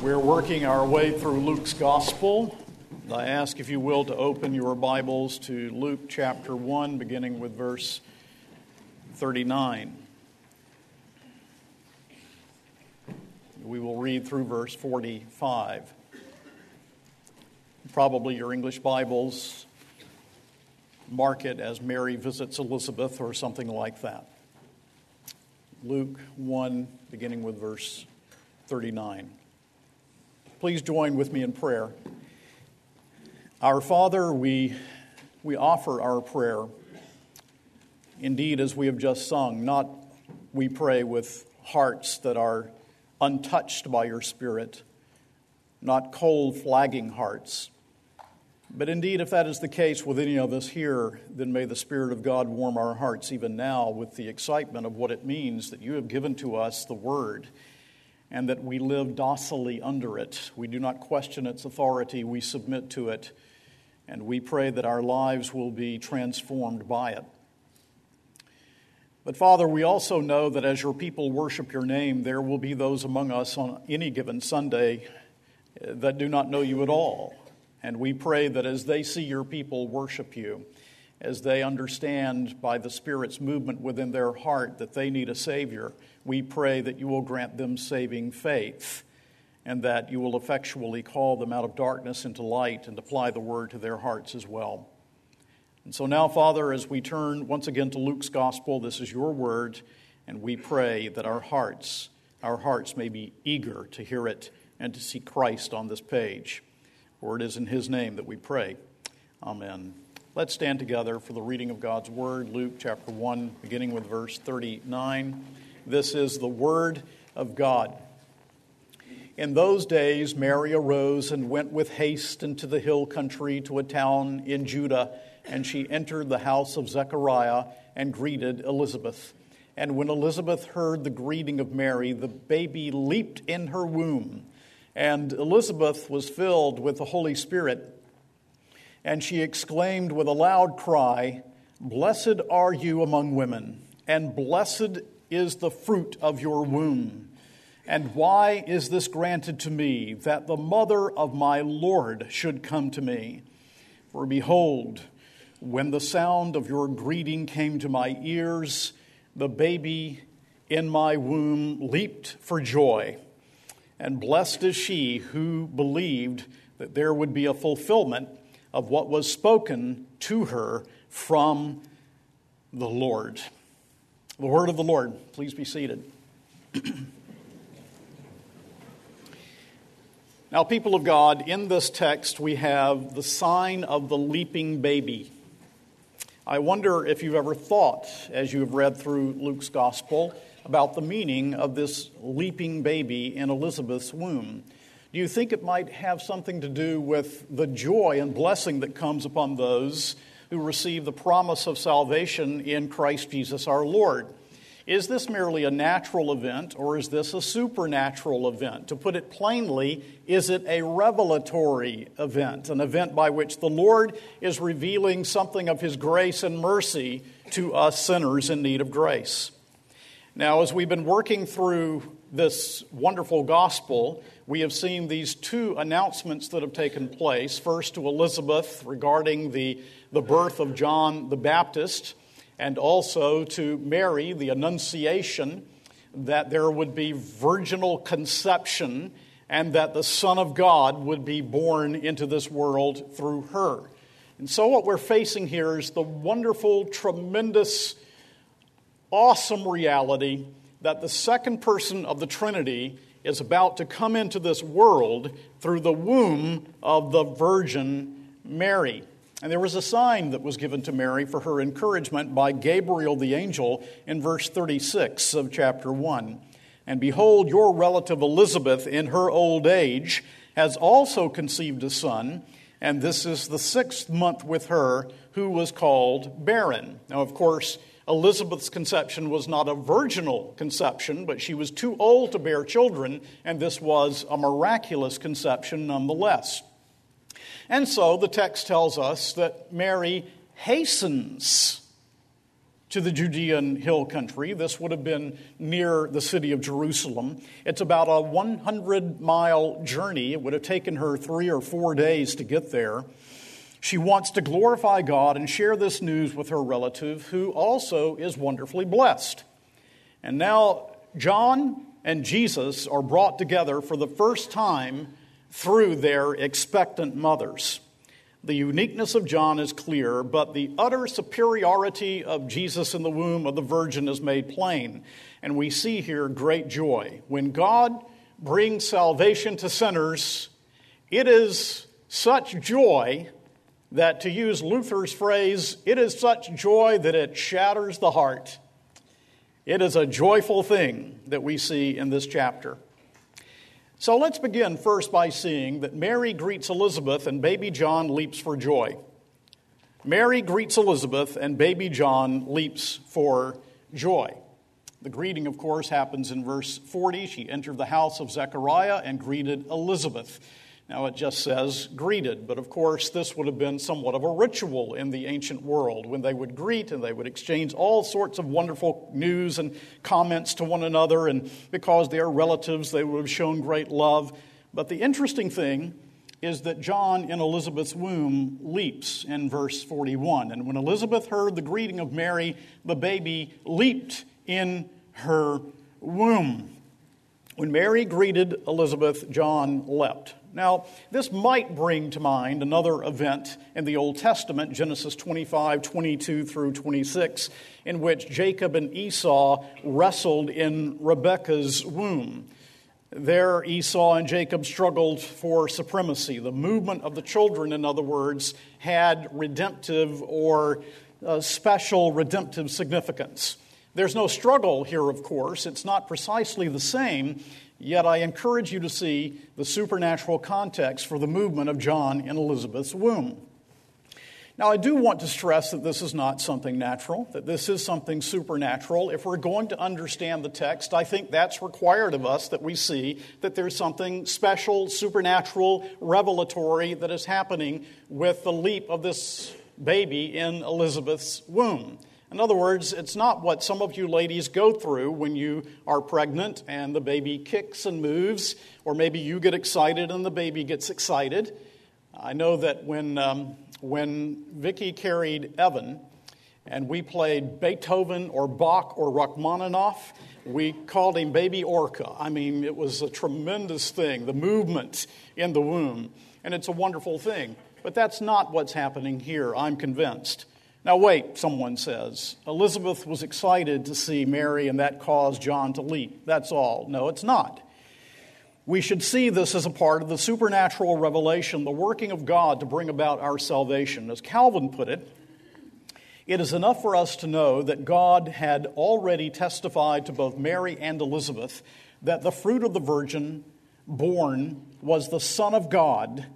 We're working our way through Luke's Gospel. I ask, if you will, to open your Bibles to Luke chapter 1, beginning with verse 39. We will read through verse 45. Probably your English Bibles mark it as Mary visits Elizabeth or something like that. Luke 1, beginning with verse 39. Please join with me in prayer. Our Father, we, we offer our prayer. Indeed, as we have just sung, not we pray with hearts that are untouched by your Spirit, not cold, flagging hearts. But indeed, if that is the case with any of us here, then may the Spirit of God warm our hearts even now with the excitement of what it means that you have given to us the Word and that we live docilely under it. We do not question its authority, we submit to it, and we pray that our lives will be transformed by it. But Father, we also know that as your people worship your name, there will be those among us on any given Sunday uh, that do not know you at all. And we pray that as they see your people worship you, as they understand by the Spirit's movement within their heart that they need a Savior, we pray that you will grant them saving faith and that you will effectually call them out of darkness into light and apply the word to their hearts as well. And so now, Father, as we turn once again to Luke's gospel, this is your word, and we pray that our hearts, our hearts may be eager to hear it and to see Christ on this page. For it is in his name that we pray. Amen. Let's stand together for the reading of God's word, Luke chapter 1, beginning with verse 39. This is the Word of God. In those days, Mary arose and went with haste into the hill country to a town in Judah, and she entered the house of Zechariah and greeted Elizabeth. And when Elizabeth heard the greeting of Mary, the baby leaped in her womb. And Elizabeth was filled with the Holy Spirit. And she exclaimed with a loud cry, Blessed are you among women, and blessed is the fruit of your womb. And why is this granted to me, that the mother of my Lord should come to me? For behold, when the sound of your greeting came to my ears, the baby in my womb leaped for joy. And blessed is she who believed that there would be a fulfillment of what was spoken to her from the Lord. The word of the Lord. Please be seated. now, people of God, in this text we have the sign of the leaping baby. I wonder if you've ever thought, as you have read through Luke's gospel, about the meaning of this leaping baby in Elizabeth's womb. Do you think it might have something to do with the joy and blessing that comes upon those who receive the promise of salvation in Christ Jesus our Lord. Is this merely a natural event or is this a supernatural event? To put it plainly, is it a revelatory event, an event by which the Lord is revealing something of His grace and mercy to us sinners in need of grace? Now, as we've been working through this wonderful gospel, we have seen these two announcements that have taken place. First, to Elizabeth regarding the, the birth of John the Baptist, and also to Mary, the Annunciation, that there would be virginal conception and that the Son of God would be born into this world through her. And so, what we're facing here is the wonderful, tremendous, awesome reality that the second person of the Trinity is about to come into this world through the womb of the Virgin Mary. And there was a sign that was given to Mary for her encouragement by Gabriel the angel in verse 36 of chapter 1. And behold, your relative Elizabeth, in her old age, has also conceived a son, and this is the sixth month with her, who was called barren. Now, of course, Elizabeth's conception was not a virginal conception, but she was too old to bear children, and this was a miraculous conception nonetheless. And so the text tells us that Mary hastens to the Judean hill country. This would have been near the city of Jerusalem. It's about a 100 mile journey. It would have taken her three or four days to get there. She wants to glorify God and share this news with her relative, who also is wonderfully blessed. And now, John and Jesus are brought together for the first time through their expectant mothers. The uniqueness of John is clear, but the utter superiority of Jesus in the womb of the Virgin is made plain. And we see here great joy. When God brings salvation to sinners, it is such joy that, to use Luther's phrase, it is such joy that it shatters the heart. It is a joyful thing that we see in this chapter. So let's begin first by seeing that Mary greets Elizabeth and baby John leaps for joy. Mary greets Elizabeth and baby John leaps for joy. The greeting, of course, happens in verse 40. She entered the house of Zechariah and greeted Elizabeth. Now it just says greeted, but of course, this would have been somewhat of a ritual in the ancient world when they would greet and they would exchange all sorts of wonderful news and comments to one another, and because they are relatives, they would have shown great love. But the interesting thing is that John in Elizabeth's womb leaps in verse 41. And when Elizabeth heard the greeting of Mary, the baby leaped in her womb. When Mary greeted Elizabeth, John leapt. Now, this might bring to mind another event in the Old Testament, Genesis 25, 22 through 26, in which Jacob and Esau wrestled in Rebekah's womb. There, Esau and Jacob struggled for supremacy. The movement of the children, in other words, had redemptive or uh, special redemptive significance. There's no struggle here, of course. It's not precisely the same, Yet I encourage you to see the supernatural context for the movement of John in Elizabeth's womb. Now, I do want to stress that this is not something natural, that this is something supernatural. If we're going to understand the text, I think that's required of us that we see that there's something special, supernatural, revelatory that is happening with the leap of this baby in Elizabeth's womb. In other words, it's not what some of you ladies go through when you are pregnant and the baby kicks and moves, or maybe you get excited and the baby gets excited. I know that when, um, when Vicki carried Evan and we played Beethoven or Bach or Rachmaninoff, we called him Baby Orca. I mean, it was a tremendous thing, the movement in the womb, and it's a wonderful thing. But that's not what's happening here, I'm convinced. Now, wait, someone says. Elizabeth was excited to see Mary, and that caused John to leap. That's all. No, it's not. We should see this as a part of the supernatural revelation, the working of God to bring about our salvation. As Calvin put it, it is enough for us to know that God had already testified to both Mary and Elizabeth that the fruit of the virgin born was the Son of God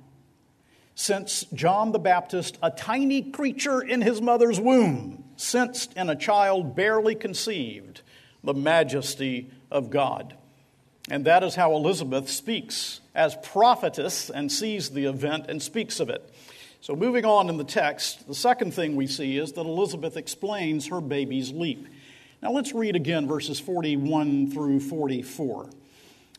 since John the Baptist, a tiny creature in his mother's womb, sensed in a child barely conceived the majesty of God. And that is how Elizabeth speaks as prophetess and sees the event and speaks of it. So, moving on in the text, the second thing we see is that Elizabeth explains her baby's leap. Now, let's read again verses 41 through 44.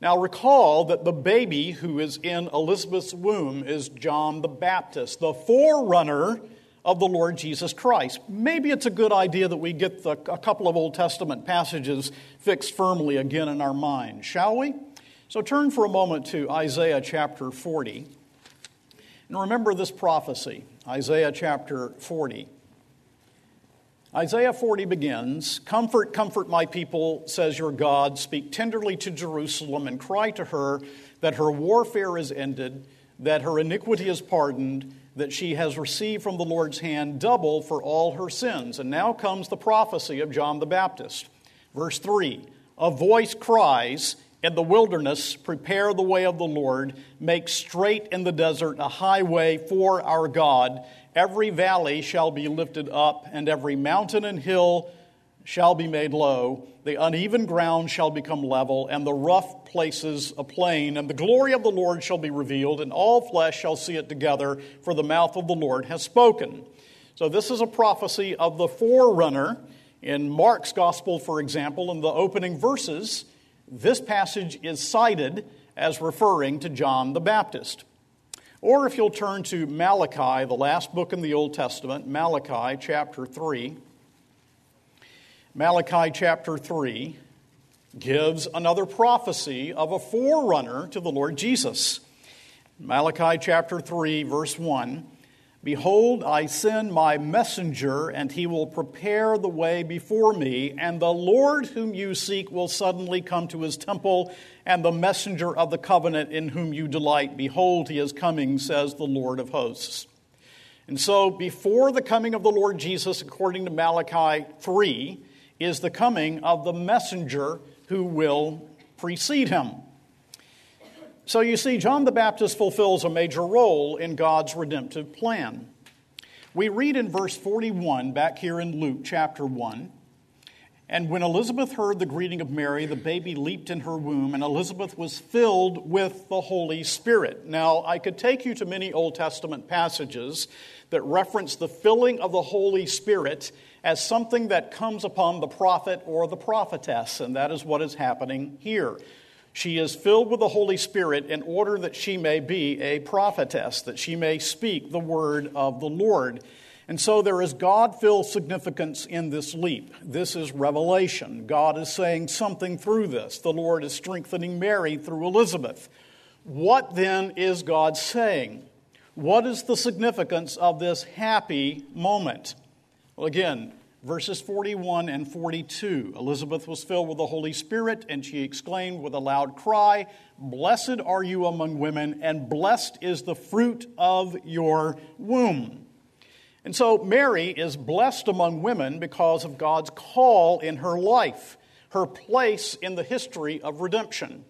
Now, recall that the baby who is in Elizabeth's womb is John the Baptist, the forerunner of the Lord Jesus Christ. Maybe it's a good idea that we get the, a couple of Old Testament passages fixed firmly again in our mind, shall we? So turn for a moment to Isaiah chapter 40. And remember this prophecy, Isaiah chapter 40. Isaiah 40 begins Comfort, comfort my people, says your God. Speak tenderly to Jerusalem and cry to her that her warfare is ended, that her iniquity is pardoned, that she has received from the Lord's hand double for all her sins. And now comes the prophecy of John the Baptist. Verse 3 A voice cries, in the wilderness, prepare the way of the Lord, make straight in the desert a highway for our God. Every valley shall be lifted up, and every mountain and hill shall be made low. The uneven ground shall become level, and the rough places a plain. And the glory of the Lord shall be revealed, and all flesh shall see it together, for the mouth of the Lord has spoken. So, this is a prophecy of the forerunner. In Mark's gospel, for example, in the opening verses, this passage is cited as referring to John the Baptist. Or if you'll turn to Malachi, the last book in the Old Testament, Malachi chapter 3. Malachi chapter 3 gives another prophecy of a forerunner to the Lord Jesus. Malachi chapter 3, verse 1 Behold, I send my messenger, and he will prepare the way before me. And the Lord whom you seek will suddenly come to his temple, and the messenger of the covenant in whom you delight. Behold, he is coming, says the Lord of hosts. And so, before the coming of the Lord Jesus, according to Malachi 3, is the coming of the messenger who will precede him. So you see, John the Baptist fulfills a major role in God's redemptive plan. We read in verse 41, back here in Luke chapter 1, and when Elizabeth heard the greeting of Mary, the baby leaped in her womb, and Elizabeth was filled with the Holy Spirit. Now, I could take you to many Old Testament passages that reference the filling of the Holy Spirit as something that comes upon the prophet or the prophetess, and that is what is happening here. She is filled with the Holy Spirit in order that she may be a prophetess, that she may speak the word of the Lord. And so there is God filled significance in this leap. This is revelation. God is saying something through this. The Lord is strengthening Mary through Elizabeth. What then is God saying? What is the significance of this happy moment? Well, again, verses 41 and 42. Elizabeth was filled with the Holy Spirit, and she exclaimed with a loud cry, Blessed are you among women, and blessed is the fruit of your womb. And so Mary is blessed among women because of God's call in her life, her place in the history of redemption.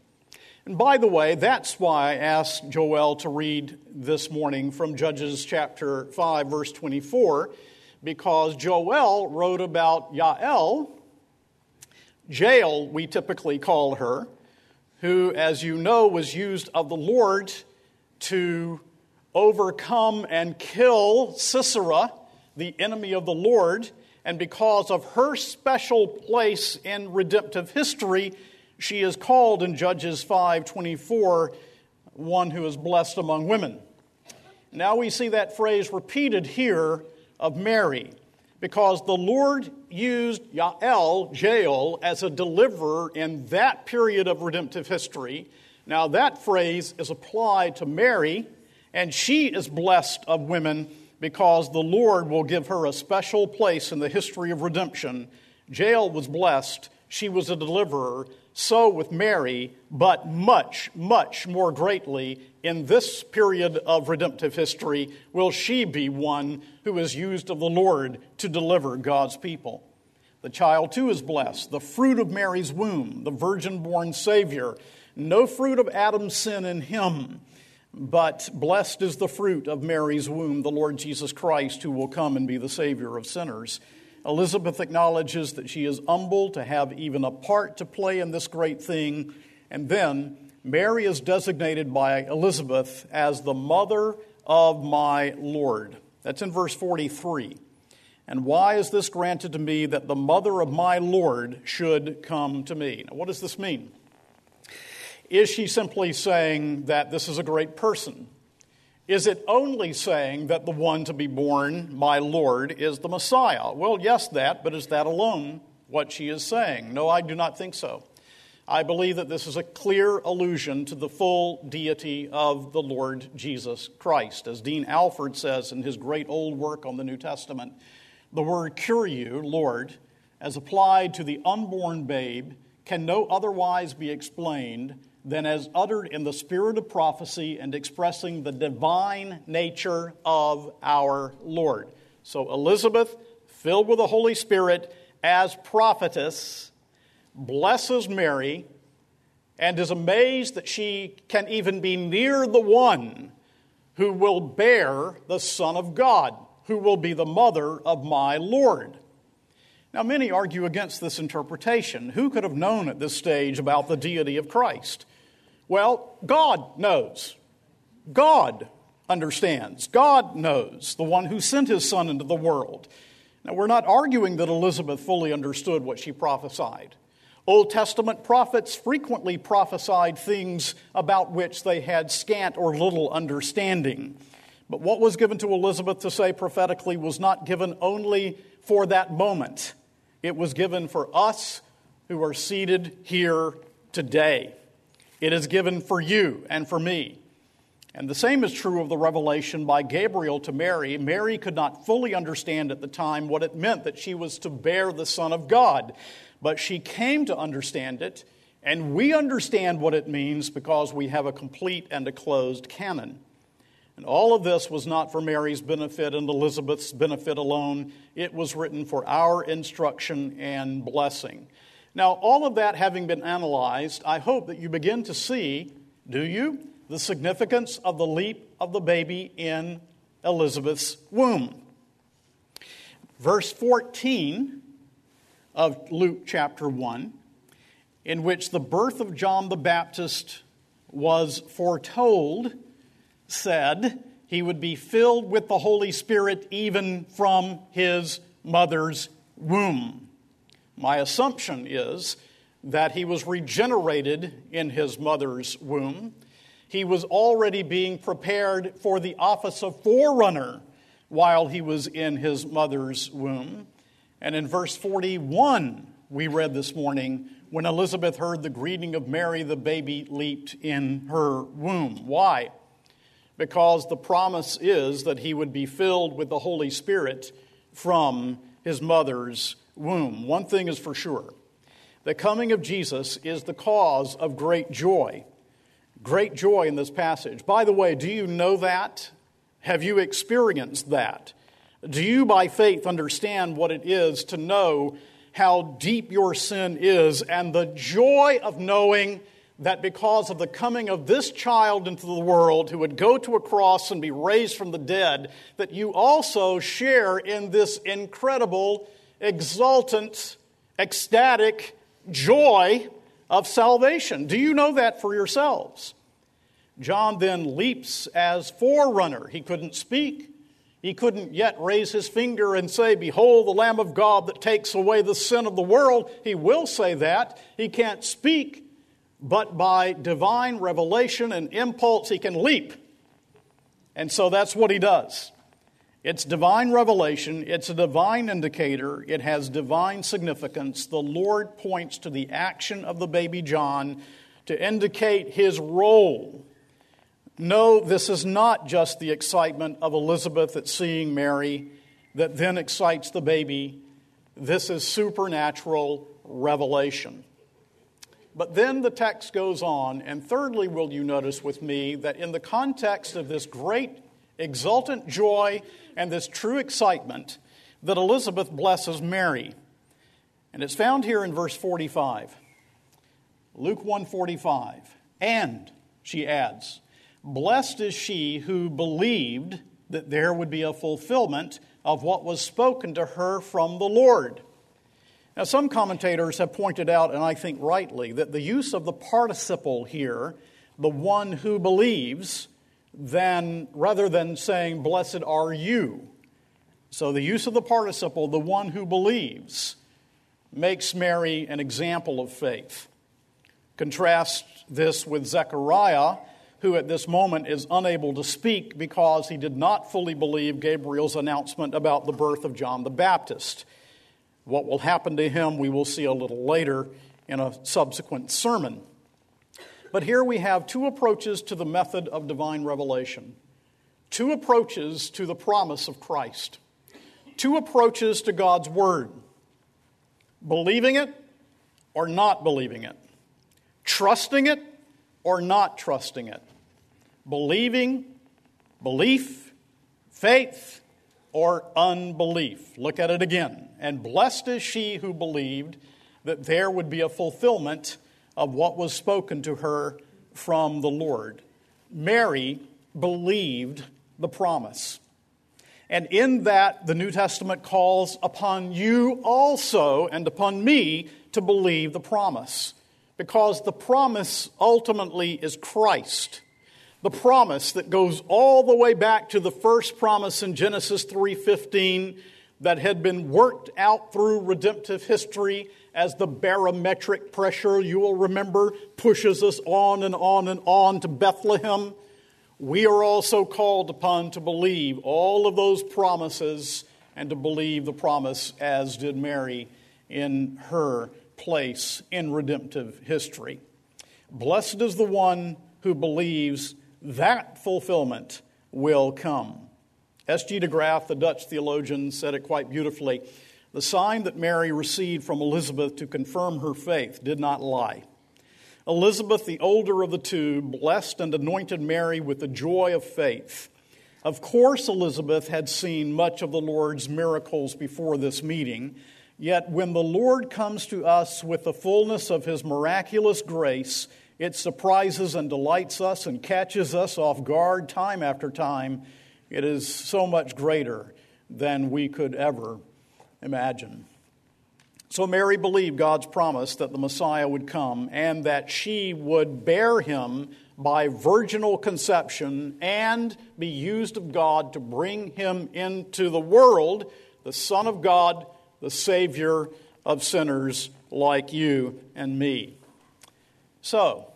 And by the way, that's why I asked Joel to read this morning from Judges chapter 5, verse 24 because Joel wrote about Yael, Jael, we typically call her, who, as you know, was used of the Lord to overcome and kill Sisera, the enemy of the Lord. And because of her special place in redemptive history, she is called in Judges 5:24 one who is blessed among women. Now we see that phrase repeated here of Mary because the Lord used Yael, Jael, as a deliverer in that period of redemptive history. Now, that phrase is applied to Mary, and she is blessed of women because the Lord will give her a special place in the history of redemption. Jael was blessed, she was a deliverer, so with Mary, but much, much more greatly in this period of redemptive history will she be one who is used of the Lord to deliver God's people. The child too is blessed, the fruit of Mary's womb, the virgin born Savior. No fruit of Adam's sin in him, but blessed is the fruit of Mary's womb, the Lord Jesus Christ, who will come and be the Savior of sinners. Elizabeth acknowledges that she is humbled to have even a part to play in this great thing. And then Mary is designated by Elizabeth as the mother of my Lord. That's in verse 43. And why is this granted to me that the mother of my Lord should come to me? Now, what does this mean? Is she simply saying that this is a great person? Is it only saying that the one to be born, my Lord, is the Messiah? Well, yes, that, but is that alone what she is saying? No, I do not think so. I believe that this is a clear allusion to the full deity of the Lord Jesus Christ. As Dean Alford says in his great old work on the New Testament, the word Kyriou, Lord, as applied to the unborn babe, can no otherwise be explained than as uttered in the spirit of prophecy and expressing the divine nature of our Lord. So, Elizabeth, filled with the Holy Spirit as prophetess, blesses Mary and is amazed that she can even be near the one who will bear the Son of God, who will be the mother of my Lord. Now, many argue against this interpretation. Who could have known at this stage about the deity of Christ? Well, God knows. God understands. God knows, the one who sent his son into the world. Now, we're not arguing that Elizabeth fully understood what she prophesied. Old Testament prophets frequently prophesied things about which they had scant or little understanding. But what was given to Elizabeth to say prophetically was not given only for that moment, it was given for us who are seated here today. It is given for you and for me. And the same is true of the revelation by Gabriel to Mary. Mary could not fully understand at the time what it meant that she was to bear the Son of God, but she came to understand it, and we understand what it means because we have a complete and a closed canon. And all of this was not for Mary's benefit and Elizabeth's benefit alone, it was written for our instruction and blessing. Now, all of that having been analyzed, I hope that you begin to see, do you, the significance of the leap of the baby in Elizabeth's womb. Verse 14 of Luke chapter 1, in which the birth of John the Baptist was foretold, said he would be filled with the Holy Spirit even from his mother's womb. My assumption is that he was regenerated in his mother's womb. He was already being prepared for the office of forerunner while he was in his mother's womb. And in verse 41, we read this morning, when Elizabeth heard the greeting of Mary, the baby leaped in her womb. Why? Because the promise is that he would be filled with the Holy Spirit from his mother's womb. One thing is for sure the coming of Jesus is the cause of great joy. Great joy in this passage. By the way, do you know that? Have you experienced that? Do you, by faith, understand what it is to know how deep your sin is and the joy of knowing that because of the coming of this child into the world who would go to a cross and be raised from the dead, that you also share in this incredible exultant, ecstatic joy of salvation. Do you know that for yourselves? John then leaps as forerunner. He couldn't speak. He couldn't yet raise his finger and say, Behold, the Lamb of God that takes away the sin of the world. He will say that. He can't speak, but by divine revelation and impulse, he can leap. And so that's what he does. It's divine revelation, it's a divine indicator, it has divine significance. The Lord points to the action of the baby John to indicate his role. No, this is not just the excitement of Elizabeth at seeing Mary that then excites the baby. This is supernatural revelation. But then the text goes on, and thirdly, will you notice with me that in the context of this great exultant joy and this true excitement that Elizabeth blesses Mary. And it's found here in verse 45. Luke 145. And she adds, Blessed is she who believed that there would be a fulfillment of what was spoken to her from the Lord. Now, some commentators have pointed out, and I think rightly, that the use of the participle here, the one who believes, than, rather than saying, Blessed are you. So the use of the participle, the one who believes, makes Mary an example of faith. Contrast this with Zechariah, who at this moment is unable to speak because he did not fully believe Gabriel's announcement about the birth of John the Baptist. What will happen to him, we will see a little later in a subsequent sermon. But here we have two approaches to the method of divine revelation, two approaches to the promise of Christ, two approaches to God's Word. Believing it or not believing it, trusting it or not trusting it, believing, belief, faith, or unbelief. Look at it again. And blessed is she who believed that there would be a fulfillment of what was spoken to her from the Lord. Mary believed the promise. And in that, the New Testament calls upon you also and upon me to believe the promise. Because the promise ultimately is Christ. The promise that goes all the way back to the first promise in Genesis 3:15 that had been worked out through redemptive history as the barometric pressure, you will remember, pushes us on and on and on to Bethlehem. We are also called upon to believe all of those promises and to believe the promise as did Mary in her place in redemptive history. Blessed is the one who believes that fulfillment will come. S.G. de Graaf, the Dutch theologian, said it quite beautifully. The sign that Mary received from Elizabeth to confirm her faith did not lie. Elizabeth, the older of the two, blessed and anointed Mary with the joy of faith. Of course, Elizabeth had seen much of the Lord's miracles before this meeting, yet when the Lord comes to us with the fullness of his miraculous grace, it surprises and delights us and catches us off guard time after time. It is so much greater than we could ever imagine. So Mary believed God's promise that the Messiah would come and that she would bear him by virginal conception and be used of God to bring him into the world, the Son of God, the Savior of sinners like you and me. So,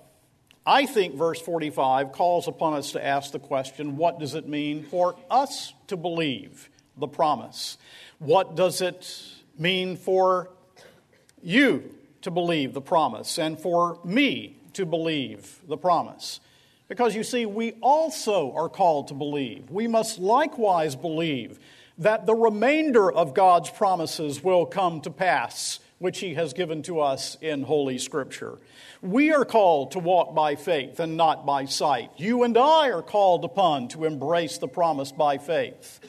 I think verse 45 calls upon us to ask the question what does it mean for us to believe the promise? What does it mean for you to believe the promise and for me to believe the promise. Because you see, we also are called to believe. We must likewise believe that the remainder of God's promises will come to pass, which He has given to us in Holy Scripture. We are called to walk by faith and not by sight. You and I are called upon to embrace the promise by faith.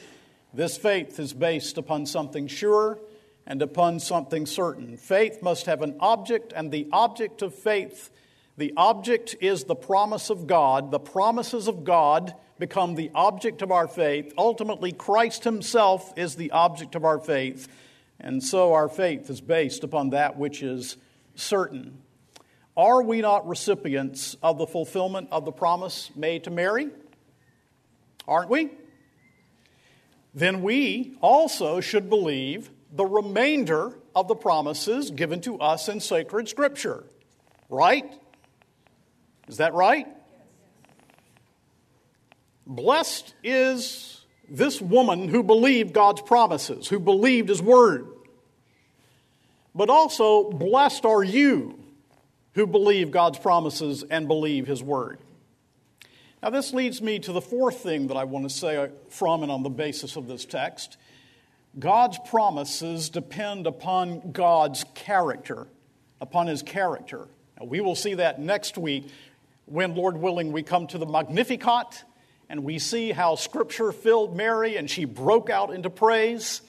This faith is based upon something sure and upon something certain. Faith must have an object, and the object of faith, the object is the promise of God. The promises of God become the object of our faith. Ultimately, Christ Himself is the object of our faith, and so our faith is based upon that which is certain. Are we not recipients of the fulfillment of the promise made to Mary? Aren't we? Then we also should believe the remainder of the promises given to us in sacred scripture. Right? Is that right? Blessed is this woman who believed God's promises, who believed his word. But also, blessed are you who believe God's promises and believe his word. Now, this leads me to the fourth thing that I want to say from and on the basis of this text God's promises depend upon God's character, upon his character. Now, we will see that next week when, Lord willing, we come to the Magnificat and we see how Scripture filled Mary and she broke out into praise.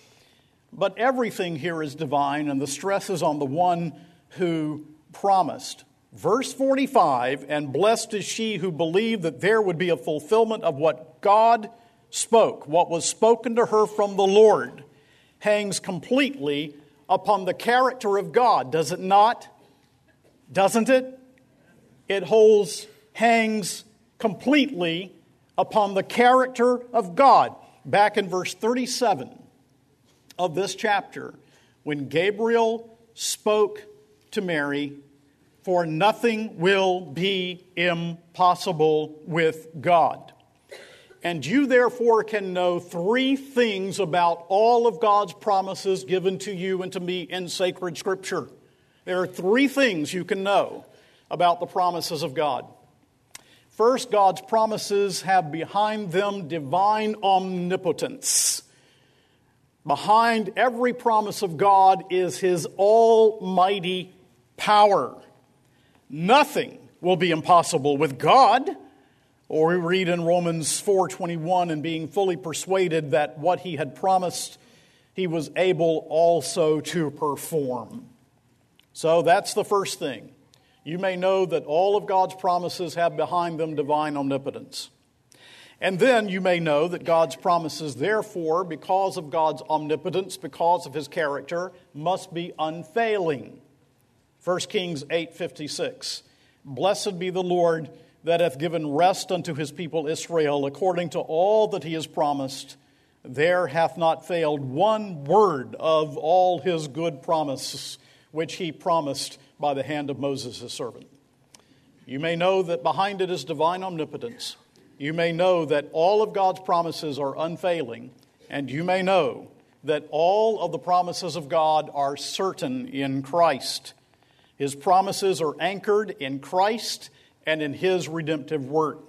But everything here is divine, and the stress is on the one who promised. Verse 45 And blessed is she who believed that there would be a fulfillment of what God spoke, what was spoken to her from the Lord hangs completely upon the character of God, does it not? Doesn't it? It holds, hangs completely upon the character of God. Back in verse 37 of this chapter, when Gabriel spoke to Mary, for nothing will be impossible with God. And you therefore can know three things about all of God's promises given to you and to me in sacred scripture. There are three things you can know about the promises of God. First, God's promises have behind them divine omnipotence. Behind every promise of God is his almighty power. Nothing will be impossible with God. Or we read in Romans 4:21 and being fully persuaded that what he had promised he was able also to perform. So that's the first thing. You may know that all of God's promises have behind them divine omnipotence. And then you may know that God's promises, therefore, because of God's omnipotence, because of his character, must be unfailing. 1 Kings 8:56. Blessed be the Lord that hath given rest unto his people Israel according to all that he has promised. There hath not failed one word of all his good promises which he promised by the hand of Moses his servant. You may know that behind it is divine omnipotence. You may know that all of God's promises are unfailing, and you may know that all of the promises of God are certain in Christ. His promises are anchored in Christ and in his redemptive work.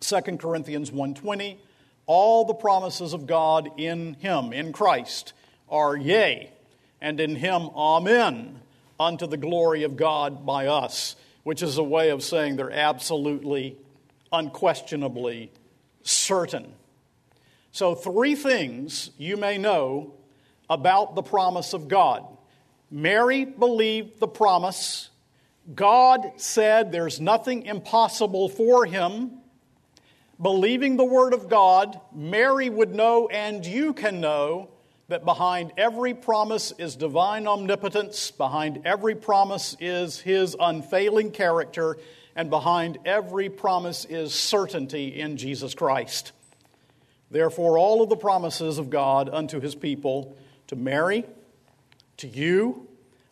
2 Corinthians 1:20 All the promises of God in him in Christ are yea and in him amen unto the glory of God by us which is a way of saying they're absolutely unquestionably certain. So three things you may know about the promise of God. Mary believed the promise God said there's nothing impossible for him. Believing the Word of God, Mary would know, and you can know, that behind every promise is divine omnipotence, behind every promise is His unfailing character, and behind every promise is certainty in Jesus Christ. Therefore, all of the promises of God unto His people, to Mary, to you,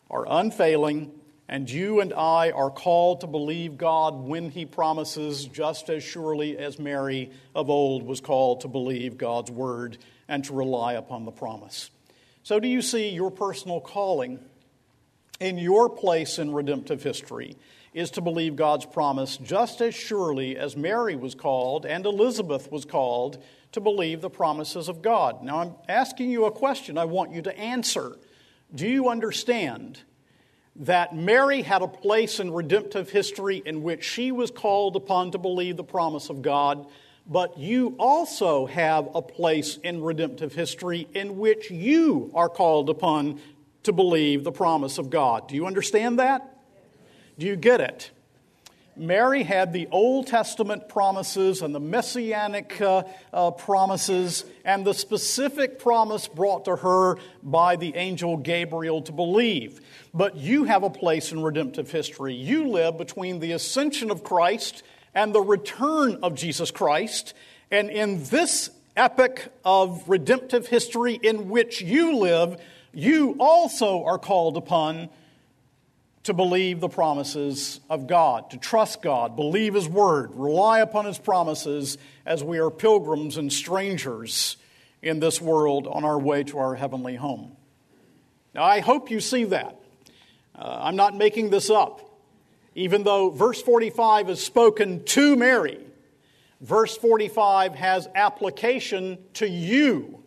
are unfailing and you and I are called to believe God when He promises, just as surely as Mary of old was called to believe God's word and to rely upon the promise. So, do you see your personal calling in your place in redemptive history is to believe God's promise just as surely as Mary was called and Elizabeth was called to believe the promises of God? Now, I'm asking you a question I want you to answer. Do you understand? that Mary had a place in redemptive history in which she was called upon to believe the promise of God, but you also have a place in redemptive history in which you are called upon to believe the promise of God. Do you understand that? Do you get it? Mary had the Old Testament promises and the messianic uh, uh, promises and the specific promise brought to her by the angel Gabriel to believe. But you have a place in redemptive history. You live between the ascension of Christ and the return of Jesus Christ. And in this epic of redemptive history in which you live, you also are called upon to believe the promises of God, to trust God, believe His word, rely upon His promises as we are pilgrims and strangers in this world on our way to our heavenly home. Now, I hope you see that. Uh, I'm not making this up. Even though verse 45 is spoken to Mary, verse 45 has application to you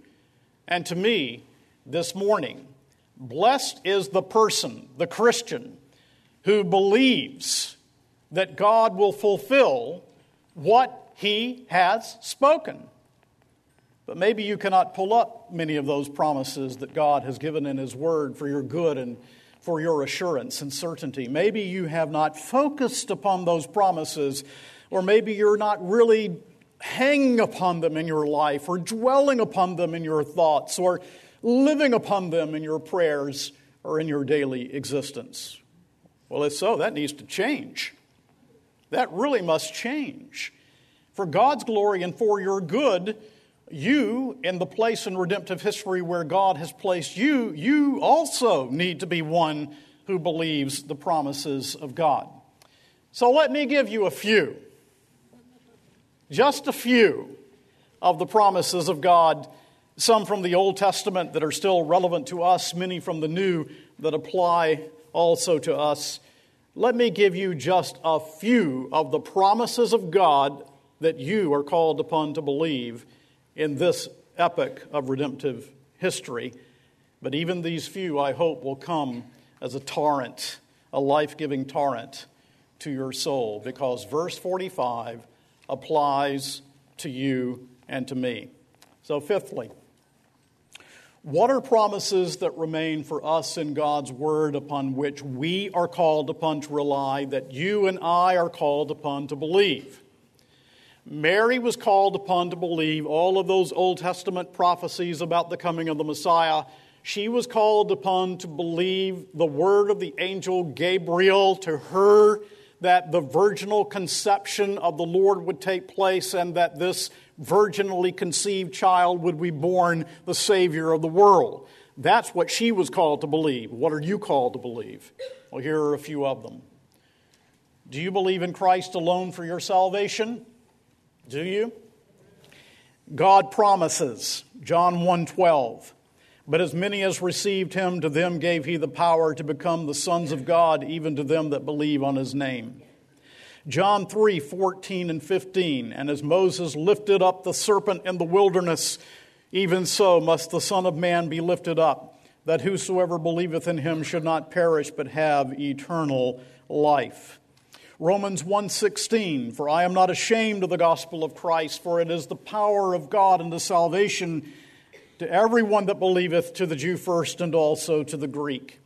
and to me this morning. Blessed is the person, the Christian, who believes that God will fulfill what he has spoken. But maybe you cannot pull up many of those promises that God has given in his word for your good and for your assurance and certainty. Maybe you have not focused upon those promises, or maybe you're not really hanging upon them in your life, or dwelling upon them in your thoughts, or living upon them in your prayers or in your daily existence. Well, if so, that needs to change. That really must change. For God's glory and for your good, you, in the place in redemptive history where God has placed you, you also need to be one who believes the promises of God. So let me give you a few, just a few of the promises of God, some from the Old Testament that are still relevant to us, many from the New that apply also to us. Let me give you just a few of the promises of God that you are called upon to believe in this epoch of redemptive history. But even these few, I hope, will come as a torrent, a life giving torrent to your soul because verse 45 applies to you and to me. So, fifthly, what are promises that remain for us in God's Word upon which we are called upon to rely, that you and I are called upon to believe? Mary was called upon to believe all of those Old Testament prophecies about the coming of the Messiah. She was called upon to believe the word of the angel Gabriel to her that the virginal conception of the Lord would take place and that this virginally conceived child would be born the Savior of the world. That's what she was called to believe. What are you called to believe? Well, here are a few of them. Do you believe in Christ alone for your salvation? Do you? God promises, John 1:12. But as many as received him, to them gave he the power to become the sons of God, even to them that believe on his name. John 3 14 and 15. And as Moses lifted up the serpent in the wilderness, even so must the Son of Man be lifted up, that whosoever believeth in him should not perish, but have eternal life. Romans 1:16 For I am not ashamed of the gospel of Christ for it is the power of God unto salvation to everyone that believeth to the Jew first and also to the Greek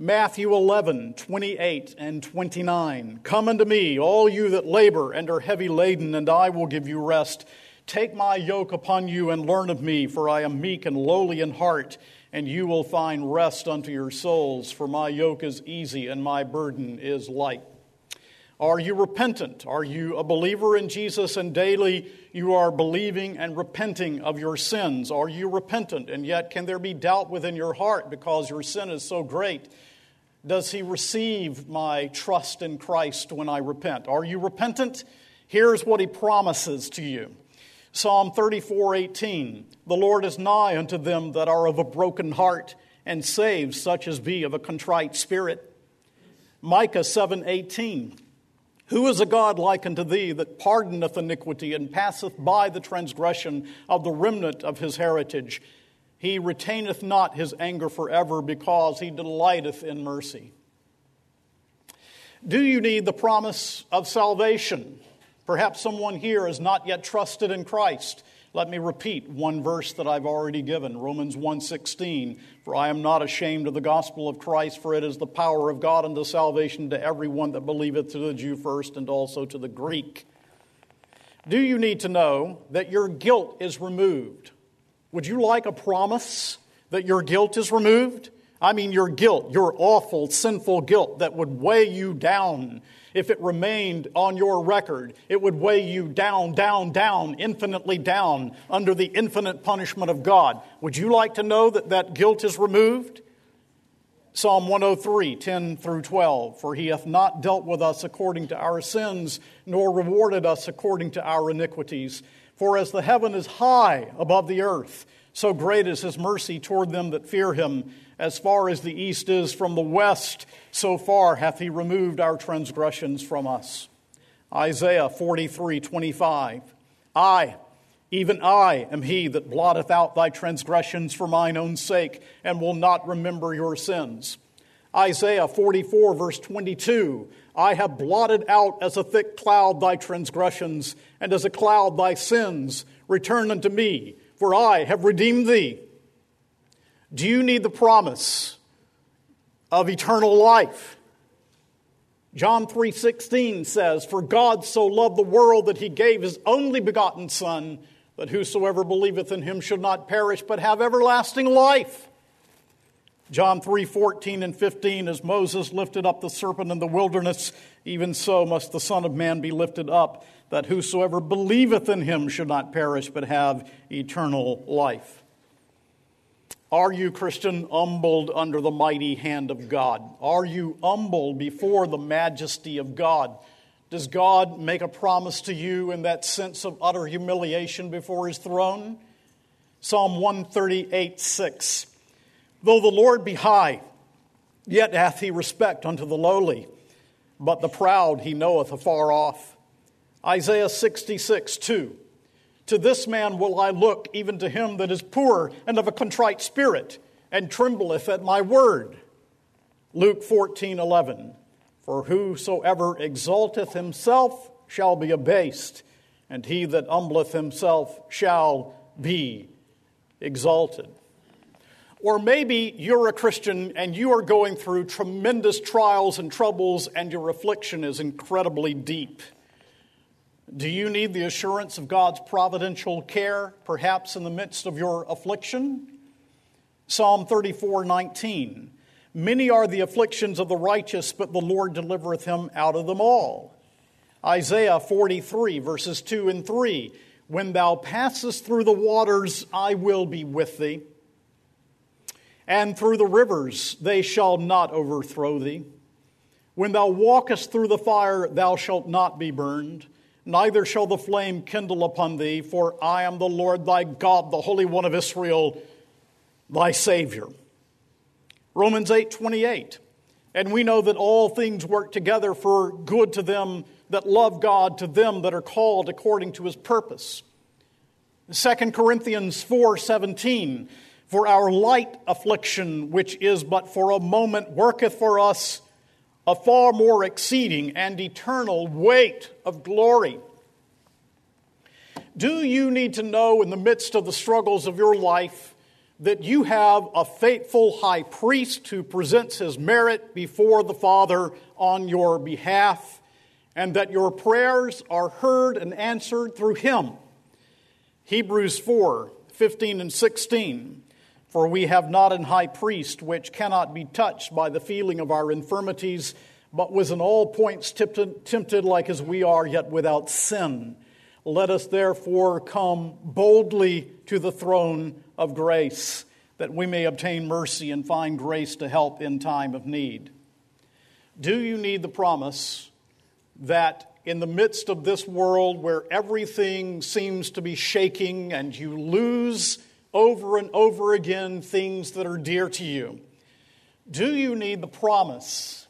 Matthew 11, 28 and 29. Come unto me, all you that labor and are heavy laden, and I will give you rest. Take my yoke upon you and learn of me, for I am meek and lowly in heart, and you will find rest unto your souls. For my yoke is easy and my burden is light. Are you repentant? Are you a believer in Jesus and daily you are believing and repenting of your sins? Are you repentant? And yet, can there be doubt within your heart because your sin is so great? Does he receive my trust in Christ when I repent? Are you repentant? Here's what he promises to you. Psalm 34 18. The Lord is nigh unto them that are of a broken heart, and saves such as be of a contrite spirit. Micah 7 18. Who is a God like unto thee that pardoneth iniquity and passeth by the transgression of the remnant of his heritage? He retaineth not his anger forever because he delighteth in mercy. Do you need the promise of salvation? Perhaps someone here has not yet trusted in Christ. Let me repeat one verse that I've already given, Romans 1:16, for I am not ashamed of the gospel of Christ, for it is the power of God unto salvation to everyone that believeth, to the Jew first and also to the Greek. Do you need to know that your guilt is removed? Would you like a promise that your guilt is removed? I mean, your guilt, your awful, sinful guilt that would weigh you down. If it remained on your record, it would weigh you down, down, down, infinitely down under the infinite punishment of God. Would you like to know that that guilt is removed? Psalm 103, 10 through 12. For he hath not dealt with us according to our sins, nor rewarded us according to our iniquities. For as the heaven is high above the earth, so great is his mercy toward them that fear him. As far as the east is from the west, so far hath he removed our transgressions from us. Isaiah 43 25. I, even I, am he that blotteth out thy transgressions for mine own sake, and will not remember your sins. Isaiah 44, verse 22 I have blotted out as a thick cloud thy transgressions, and as a cloud thy sins. Return unto me, for I have redeemed thee. Do you need the promise of eternal life? John 3:16 says, "For God so loved the world that he gave his only begotten son, that whosoever believeth in him should not perish but have everlasting life." John 3 14 and 15, as Moses lifted up the serpent in the wilderness, even so must the Son of Man be lifted up, that whosoever believeth in him should not perish, but have eternal life. Are you, Christian, humbled under the mighty hand of God? Are you humbled before the majesty of God? Does God make a promise to you in that sense of utter humiliation before his throne? Psalm 138 6. Though the Lord be high, yet hath he respect unto the lowly, but the proud he knoweth afar off. Isaiah 66, 2. To this man will I look, even to him that is poor and of a contrite spirit, and trembleth at my word. Luke 14, 11. For whosoever exalteth himself shall be abased, and he that humbleth himself shall be exalted. Or maybe you're a Christian and you are going through tremendous trials and troubles, and your affliction is incredibly deep. Do you need the assurance of God's providential care, perhaps in the midst of your affliction? Psalm 34 19. Many are the afflictions of the righteous, but the Lord delivereth him out of them all. Isaiah 43, verses 2 and 3. When thou passest through the waters, I will be with thee. And through the rivers, they shall not overthrow thee. When thou walkest through the fire, thou shalt not be burned, neither shall the flame kindle upon thee, for I am the Lord thy God, the Holy One of Israel, thy Savior. Romans 8 28. And we know that all things work together for good to them that love God, to them that are called according to his purpose. 2 Corinthians 4 17. For our light affliction, which is but for a moment, worketh for us a far more exceeding and eternal weight of glory. Do you need to know in the midst of the struggles of your life that you have a faithful high priest who presents his merit before the Father on your behalf, and that your prayers are heard and answered through him. Hebrews 4 15 and 16. For we have not an high priest which cannot be touched by the feeling of our infirmities, but was in all points tempted, tempted like as we are, yet without sin. Let us therefore come boldly to the throne of grace, that we may obtain mercy and find grace to help in time of need. Do you need the promise that in the midst of this world where everything seems to be shaking and you lose over and over again things that are dear to you, do you need the promise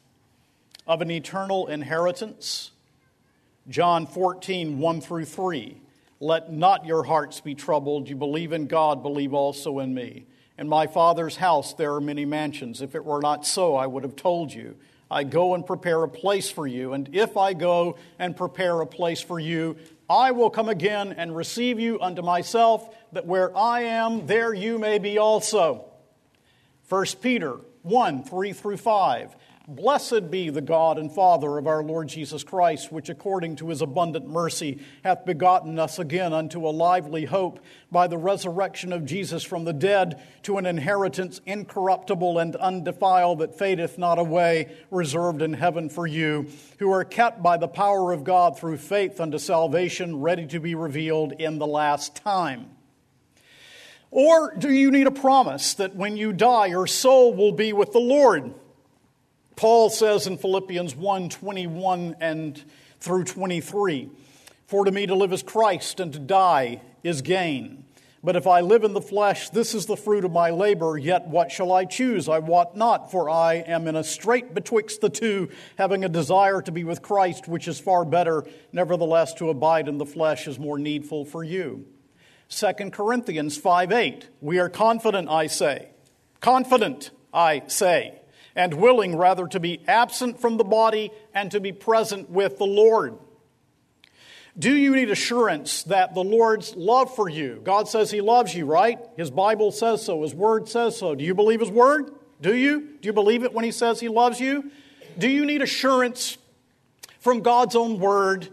of an eternal inheritance? John 14, 1 through 3. Let not your hearts be troubled. You believe in God, believe also in me. In my Father's house there are many mansions. If it were not so, I would have told you. I go and prepare a place for you. And if I go and prepare a place for you, I will come again and receive you unto myself, that where I am, there you may be also. 1 Peter 1 3 through 5. Blessed be the God and Father of our Lord Jesus Christ, which according to his abundant mercy hath begotten us again unto a lively hope by the resurrection of Jesus from the dead to an inheritance incorruptible and undefiled that fadeth not away, reserved in heaven for you, who are kept by the power of God through faith unto salvation, ready to be revealed in the last time. Or do you need a promise that when you die, your soul will be with the Lord? Paul says in Philippians 1 21 and through 23 For to me to live is Christ, and to die is gain. But if I live in the flesh, this is the fruit of my labor. Yet what shall I choose? I wot not, for I am in a strait betwixt the two, having a desire to be with Christ, which is far better. Nevertheless, to abide in the flesh is more needful for you. 2 Corinthians 5 8. We are confident, I say. Confident, I say and willing rather to be absent from the body and to be present with the Lord. Do you need assurance that the Lord's love for you? God says He loves you, right? His Bible says so, His Word says so. Do you believe His Word? Do you? Do you believe it when He says He loves you? Do you need assurance from God's own Word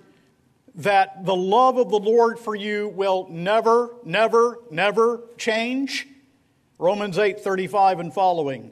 that the love of the Lord for you will never, never, never change? Romans 8 35 and following.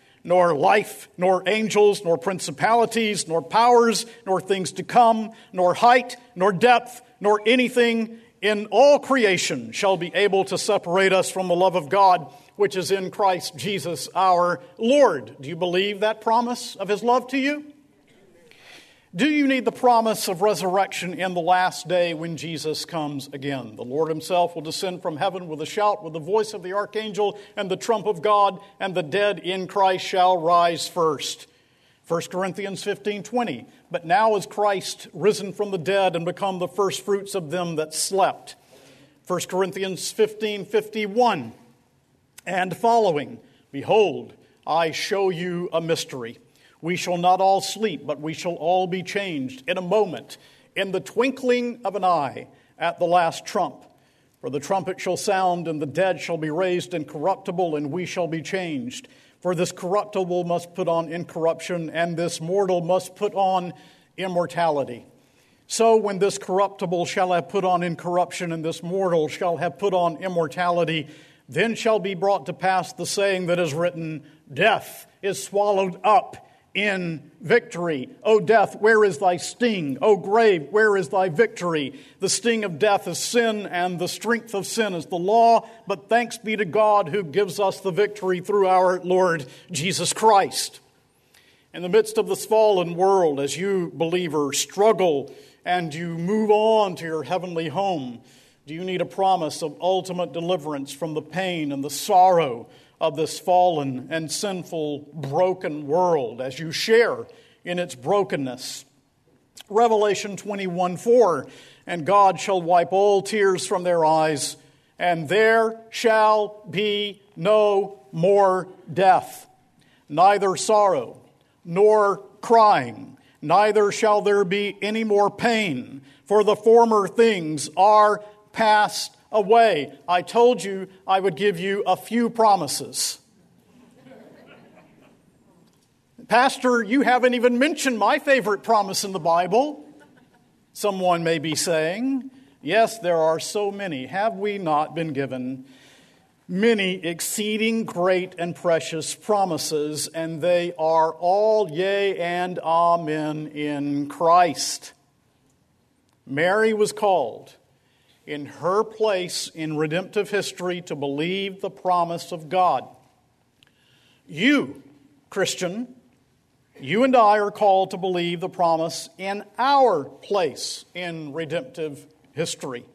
nor life, nor angels, nor principalities, nor powers, nor things to come, nor height, nor depth, nor anything in all creation shall be able to separate us from the love of God which is in Christ Jesus our Lord. Do you believe that promise of his love to you? Do you need the promise of resurrection in the last day when Jesus comes again? The Lord Himself will descend from heaven with a shout, with the voice of the archangel and the trump of God, and the dead in Christ shall rise first. 1 Corinthians 15 20. But now is Christ risen from the dead and become the firstfruits of them that slept. 1 Corinthians 15 51 and following. Behold, I show you a mystery. We shall not all sleep, but we shall all be changed in a moment, in the twinkling of an eye, at the last trump. For the trumpet shall sound, and the dead shall be raised incorruptible, and we shall be changed. For this corruptible must put on incorruption, and this mortal must put on immortality. So, when this corruptible shall have put on incorruption, and this mortal shall have put on immortality, then shall be brought to pass the saying that is written Death is swallowed up in victory. O death, where is thy sting? O grave, where is thy victory? The sting of death is sin, and the strength of sin is the law. But thanks be to God who gives us the victory through our Lord Jesus Christ. In the midst of this fallen world, as you, believer, struggle and you move on to your heavenly home, do you need a promise of ultimate deliverance from the pain and the sorrow of this fallen and sinful, broken world as you share in its brokenness. Revelation 21 4 And God shall wipe all tears from their eyes, and there shall be no more death, neither sorrow, nor crying, neither shall there be any more pain, for the former things are passed away. I told you I would give you a few promises. Pastor, you haven't even mentioned my favorite promise in the Bible. Someone may be saying, Yes, there are so many. Have we not been given many exceeding great and precious promises? And they are all yea and amen in Christ. Mary was called in her place in redemptive history to believe the promise of God. You, Christian, you and I are called to believe the promise in our place in redemptive history.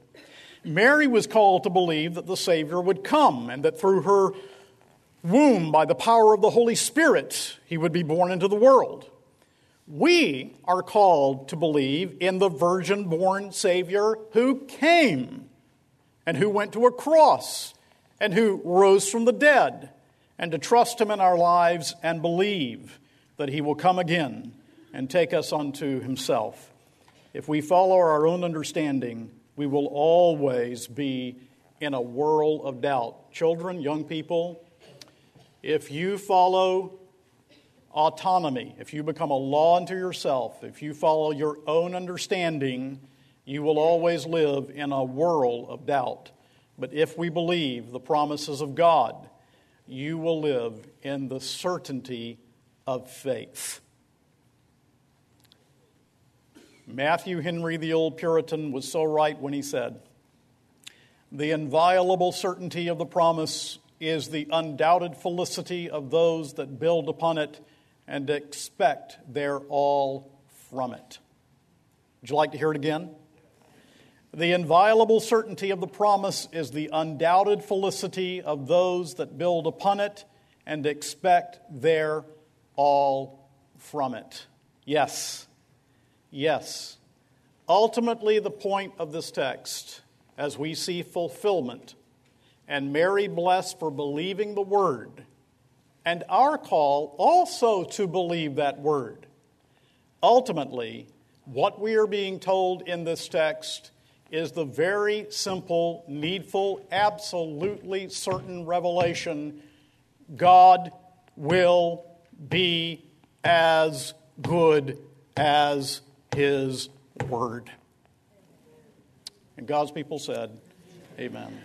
Mary was called to believe that the Savior would come and that through her womb, by the power of the Holy Spirit, he would be born into the world. We are called to believe in the virgin born Savior who came and who went to a cross and who rose from the dead, and to trust him in our lives and believe that he will come again and take us unto himself. If we follow our own understanding, we will always be in a whirl of doubt. Children, young people, if you follow autonomy, if you become a law unto yourself, if you follow your own understanding, you will always live in a whirl of doubt. But if we believe the promises of God, you will live in the certainty of faith. Matthew Henry, the old Puritan, was so right when he said, The inviolable certainty of the promise is the undoubted felicity of those that build upon it and expect their all from it. Would you like to hear it again? The inviolable certainty of the promise is the undoubted felicity of those that build upon it and expect their all from it. Yes, yes. Ultimately, the point of this text, as we see fulfillment, and Mary blessed for believing the word, and our call also to believe that word. Ultimately, what we are being told in this text is the very simple, needful, absolutely certain revelation God will be as good as His Word. And God's people said, Amen.